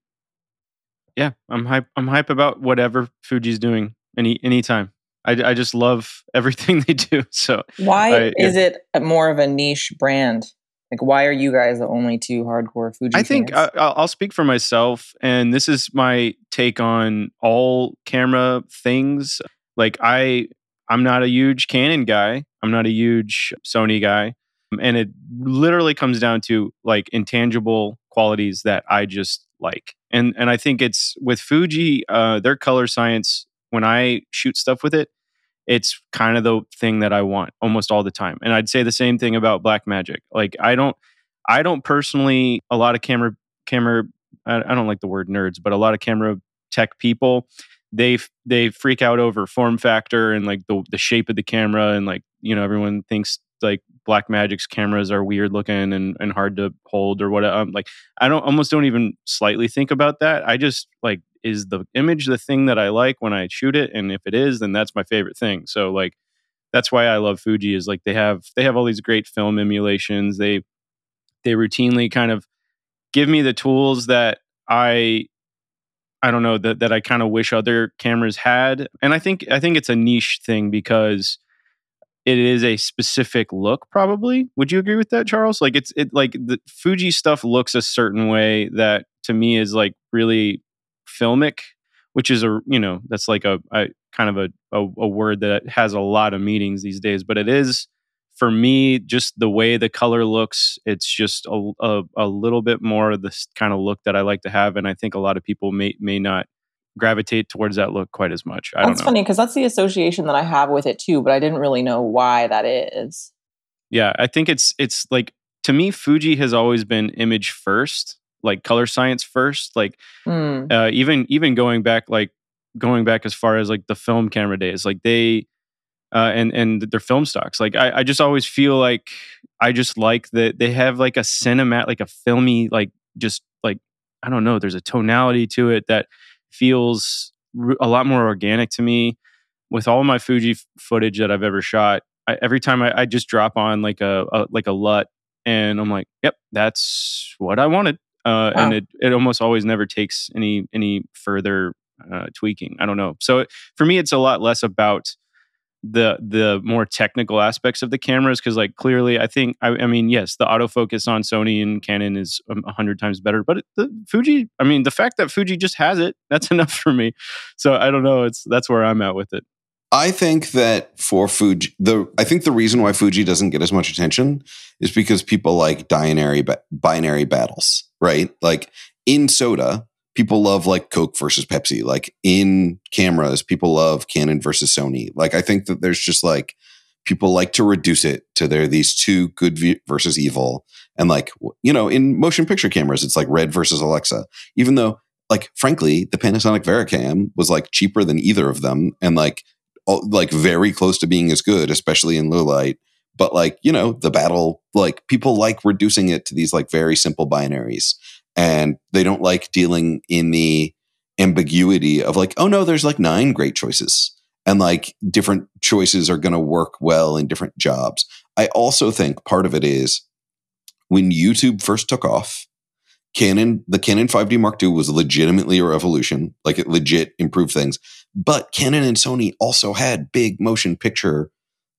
Yeah, I'm hype. I'm hype about whatever Fuji's doing any anytime. I, I just love [LAUGHS] everything they do. So why I, is it more of a niche brand? Like, why are you guys the only two hardcore Fuji? I think fans? I, I'll speak for myself, and this is my take on all camera things. Like I, I'm not a huge Canon guy. I'm not a huge Sony guy, and it literally comes down to like intangible qualities that I just like. And and I think it's with Fuji, uh, their color science. When I shoot stuff with it, it's kind of the thing that I want almost all the time. And I'd say the same thing about Blackmagic. Like I don't I don't personally a lot of camera camera I, I don't like the word nerds, but a lot of camera tech people they they freak out over form factor and like the the shape of the camera and like you know everyone thinks like Blackmagic's cameras are weird looking and, and hard to hold or what um, like I don't almost don't even slightly think about that. I just like is the image the thing that I like when I shoot it and if it is then that's my favorite thing. So like that's why I love Fuji is like they have they have all these great film emulations. They they routinely kind of give me the tools that I I don't know that that I kind of wish other cameras had. And I think I think it's a niche thing because it is a specific look probably would you agree with that charles like it's it like the fuji stuff looks a certain way that to me is like really filmic which is a you know that's like a, a kind of a, a, a word that has a lot of meanings these days but it is for me just the way the color looks it's just a, a, a little bit more of this kind of look that i like to have and i think a lot of people may may not gravitate towards that look quite as much. I that's funny because that's the association that I have with it too, but I didn't really know why that is. Yeah, I think it's it's like to me, Fuji has always been image first, like color science first. Like mm. uh, even even going back, like going back as far as like the film camera days, like they uh, and and their film stocks. Like I, I just always feel like I just like that they have like a cinemat, like a filmy, like just like I don't know. There's a tonality to it that feels a lot more organic to me. With all my Fuji footage that I've ever shot, I, every time I, I, just drop on like a, a, like a LUT, and I'm like, "Yep, that's what I wanted." Uh, wow. And it it almost always never takes any any further uh, tweaking. I don't know. So it, for me, it's a lot less about the the more technical aspects of the cameras because like clearly i think I, I, mean yes the autofocus on sony and canon is um, a hundred times better but the fuji i mean the fact that fuji just has it [LAUGHS] that's enough for me. So i don't know it's that's where i'm at with it. I think that for fuji the i think the reason why fuji doesn't get as much attention is because people like binary binary battles right? Like in soda people love like Coke versus Pepsi. Like in cameras, people love Canon versus Sony. Like I think that there's just like people like to reduce it to there these two good versus evil. And like you know, in motion picture cameras, it's like Red versus Alexa. Even though, like frankly, the Panasonic VariCam was like cheaper than either of them, and like like very close to being as good, especially in low light. But like you know, the battle like people like reducing it to these like very simple binaries and they don't like dealing in the ambiguity of like, oh no, there's like nine great choices. And like different choices are going to work well in different jobs. I also think part of it is when YouTube first took off, Canon, the Canon 5D Mark II was legitimately a revolution. Like it legit improved things. But Canon and Sony also had big motion picture,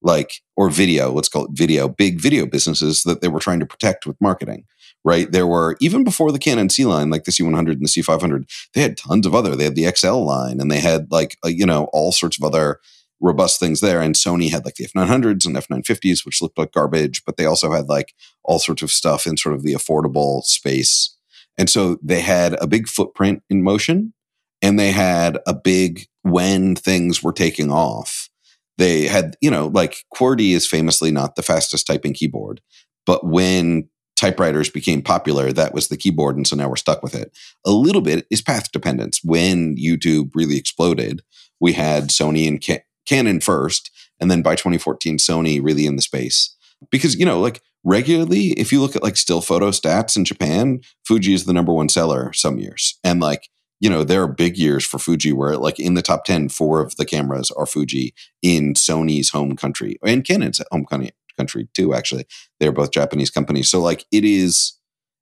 like, or video, let's call it video, big video businesses that they were trying to protect with marketing right? There were even before the Canon C line, like the C100 and the C500, they had tons of other. They had the XL line, and they had like uh, you know all sorts of other robust things there. And Sony had like the F900s and F950s, which looked like garbage, but they also had like all sorts of stuff in sort of the affordable space. And so they had a big footprint in motion and they had a big when things were taking off. They had, you know, like QWERTY is famously not the fastest typing keyboard, but when typewriters became popular, that was the keyboard. And so now we're stuck with it. A little bit is path dependence. When YouTube really exploded, we had Sony and Canon first. And then by 2014, Sony really in the space. Because, you know, like regularly, if you look at like still photo stats in Japan, Fuji is the number one seller some years. And like, you know, there are big years for Fuji where like in the top 10, four of the cameras are Fuji in Sony's home country and Canon's home country country too actually. They're both japanese companies. So like it is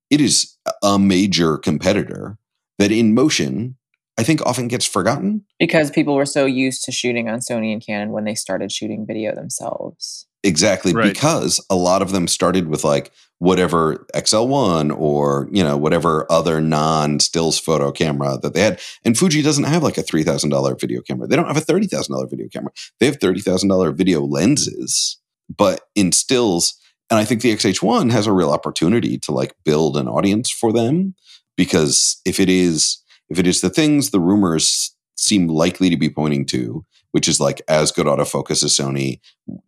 it is a major competitor that in motion i think often gets forgotten. Because people were so used to shooting on sony and canon when they started shooting video themselves. Exactly right. because a lot of them started with like whatever xl1 or you know whatever other non stills photo camera that they had. And fuji doesn't have like a $3000 video camera. They don't have a $30000 video camera. They have $30000 video lenses but instills. and i think the xh1 has a real opportunity to like build an audience for them because if it is if it is the things the rumors seem likely to be pointing to which is like as good autofocus as sony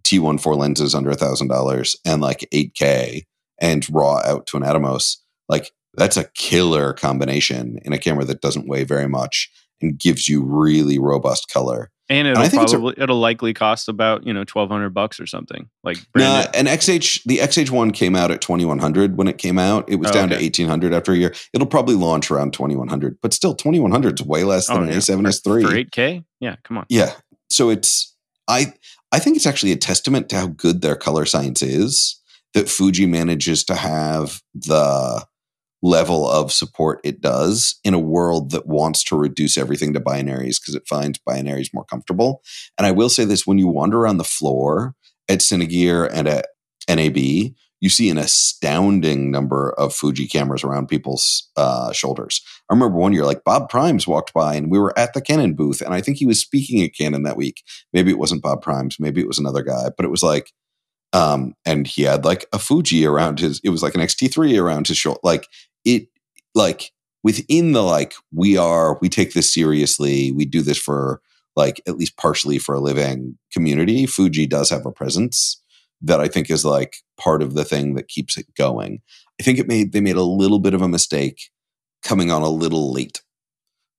t1.4 lenses under a thousand dollars and like 8k and raw out to an atomos like that's a killer combination in a camera that doesn't weigh very much and gives you really robust color and it'll and probably a, it'll likely cost about you know twelve hundred bucks or something. Like nah, an XH the XH one came out at twenty one hundred when it came out. It was oh, down okay. to eighteen hundred after a year. It'll probably launch around twenty one hundred, but still twenty one hundred is way less than oh, an A seven S three for eight K. Yeah, come on. Yeah, so it's I I think it's actually a testament to how good their color science is that Fuji manages to have the level of support it does in a world that wants to reduce everything to binaries because it finds binaries more comfortable. And I will say this when you wander around the floor at Cinegear and at NAB, you see an astounding number of Fuji cameras around people's uh, shoulders. I remember one year, like Bob Primes walked by and we were at the Canon booth, and I think he was speaking at Canon that week. Maybe it wasn't Bob Primes, maybe it was another guy, but it was like, um, and he had like a Fuji around his, it was like an X-T3 around his shoulder. Like it like within the like we are we take this seriously we do this for like at least partially for a living community fuji does have a presence that i think is like part of the thing that keeps it going. I think it made they made a little bit of a mistake coming on a little late.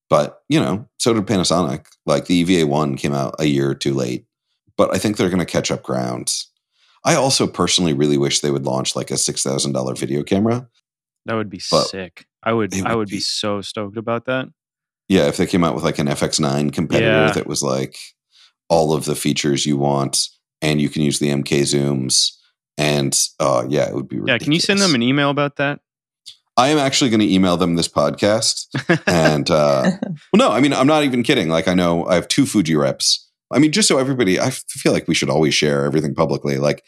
But you know so did panasonic. Like the eva 1 came out a year too late but i think they're going to catch up grounds. I also personally really wish they would launch like a $6000 video camera that would be but sick. I would, would I would be, be, so stoked about that. Yeah, if they came out with like an FX9 competitor yeah. that was like all of the features you want and you can use the MK zooms and uh yeah, it would be ridiculous. Yeah, can you send them an email about that? I am actually going to email them this podcast. [LAUGHS] and uh well no, I mean I'm not even kidding. Like I know I have two Fuji reps. I mean just so everybody I feel like we should always share everything publicly. Like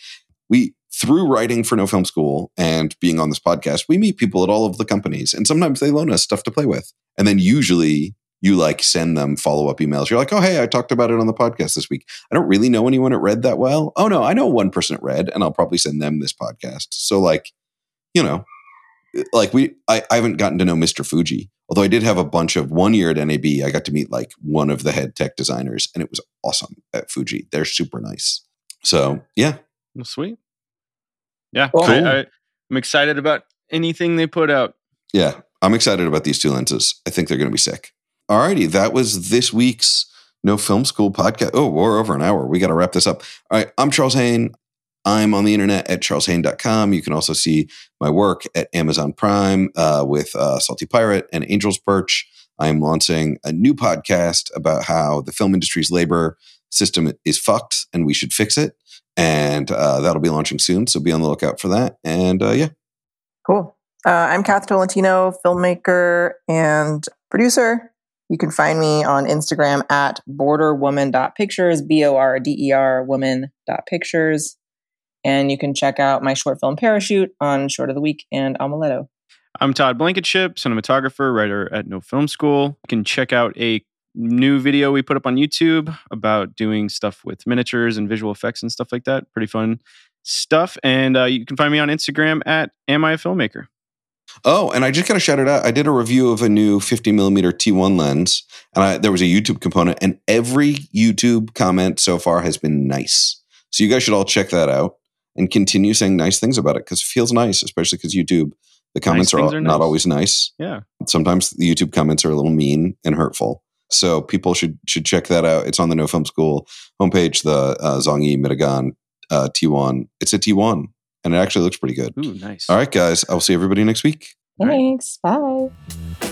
we through writing for No Film School and being on this podcast, we meet people at all of the companies, and sometimes they loan us stuff to play with. And then usually you like send them follow up emails. You're like, oh, hey, I talked about it on the podcast this week. I don't really know anyone at Red that well. Oh, no, I know one person at Red, and I'll probably send them this podcast. So, like, you know, like we, I, I haven't gotten to know Mr. Fuji, although I did have a bunch of one year at NAB. I got to meet like one of the head tech designers, and it was awesome at Fuji. They're super nice. So, yeah. Sweet. Yeah, cool. I, am excited about anything they put out. Yeah, I'm excited about these two lenses. I think they're going to be sick. Alrighty, that was this week's No Film School podcast. Oh, we're over an hour. We got to wrap this up. All right, I'm Charles Haine. I'm on the internet at charleshaine.com. You can also see my work at Amazon Prime uh, with uh, Salty Pirate and Angel's Perch. I am launching a new podcast about how the film industry's labor system is fucked and we should fix it and uh, that'll be launching soon. So be on the lookout for that. And uh, yeah, cool. Uh, I'm Kath Tolentino, filmmaker and producer. You can find me on Instagram at borderwoman.pictures, B O R D E R woman.pictures. And you can check out my short film Parachute on Short of the Week and Omeleto. I'm Todd Blankenship, cinematographer, writer at No Film School. You can check out a new video we put up on YouTube about doing stuff with miniatures and visual effects and stuff like that. Pretty fun stuff. And uh, you can find me on Instagram at Am I a Filmmaker? Oh, and I just got to shout it out. I did a review of a new 50 millimeter T1 lens, and I, there was a YouTube component, and every YouTube comment so far has been nice. So you guys should all check that out and continue saying nice things about it because it feels nice, especially because YouTube, the comments Nice are, things are not always nice. Yeah. Sometimes the YouTube comments are a little mean and hurtful. So people should should check that out. It's on the No Film School homepage, the uh, Zhongyi Mitakon uh, T1. It's a T1, and it actually looks pretty good. Ooh, nice. All right, guys. I will see everybody next week. All right. Thanks. Bye.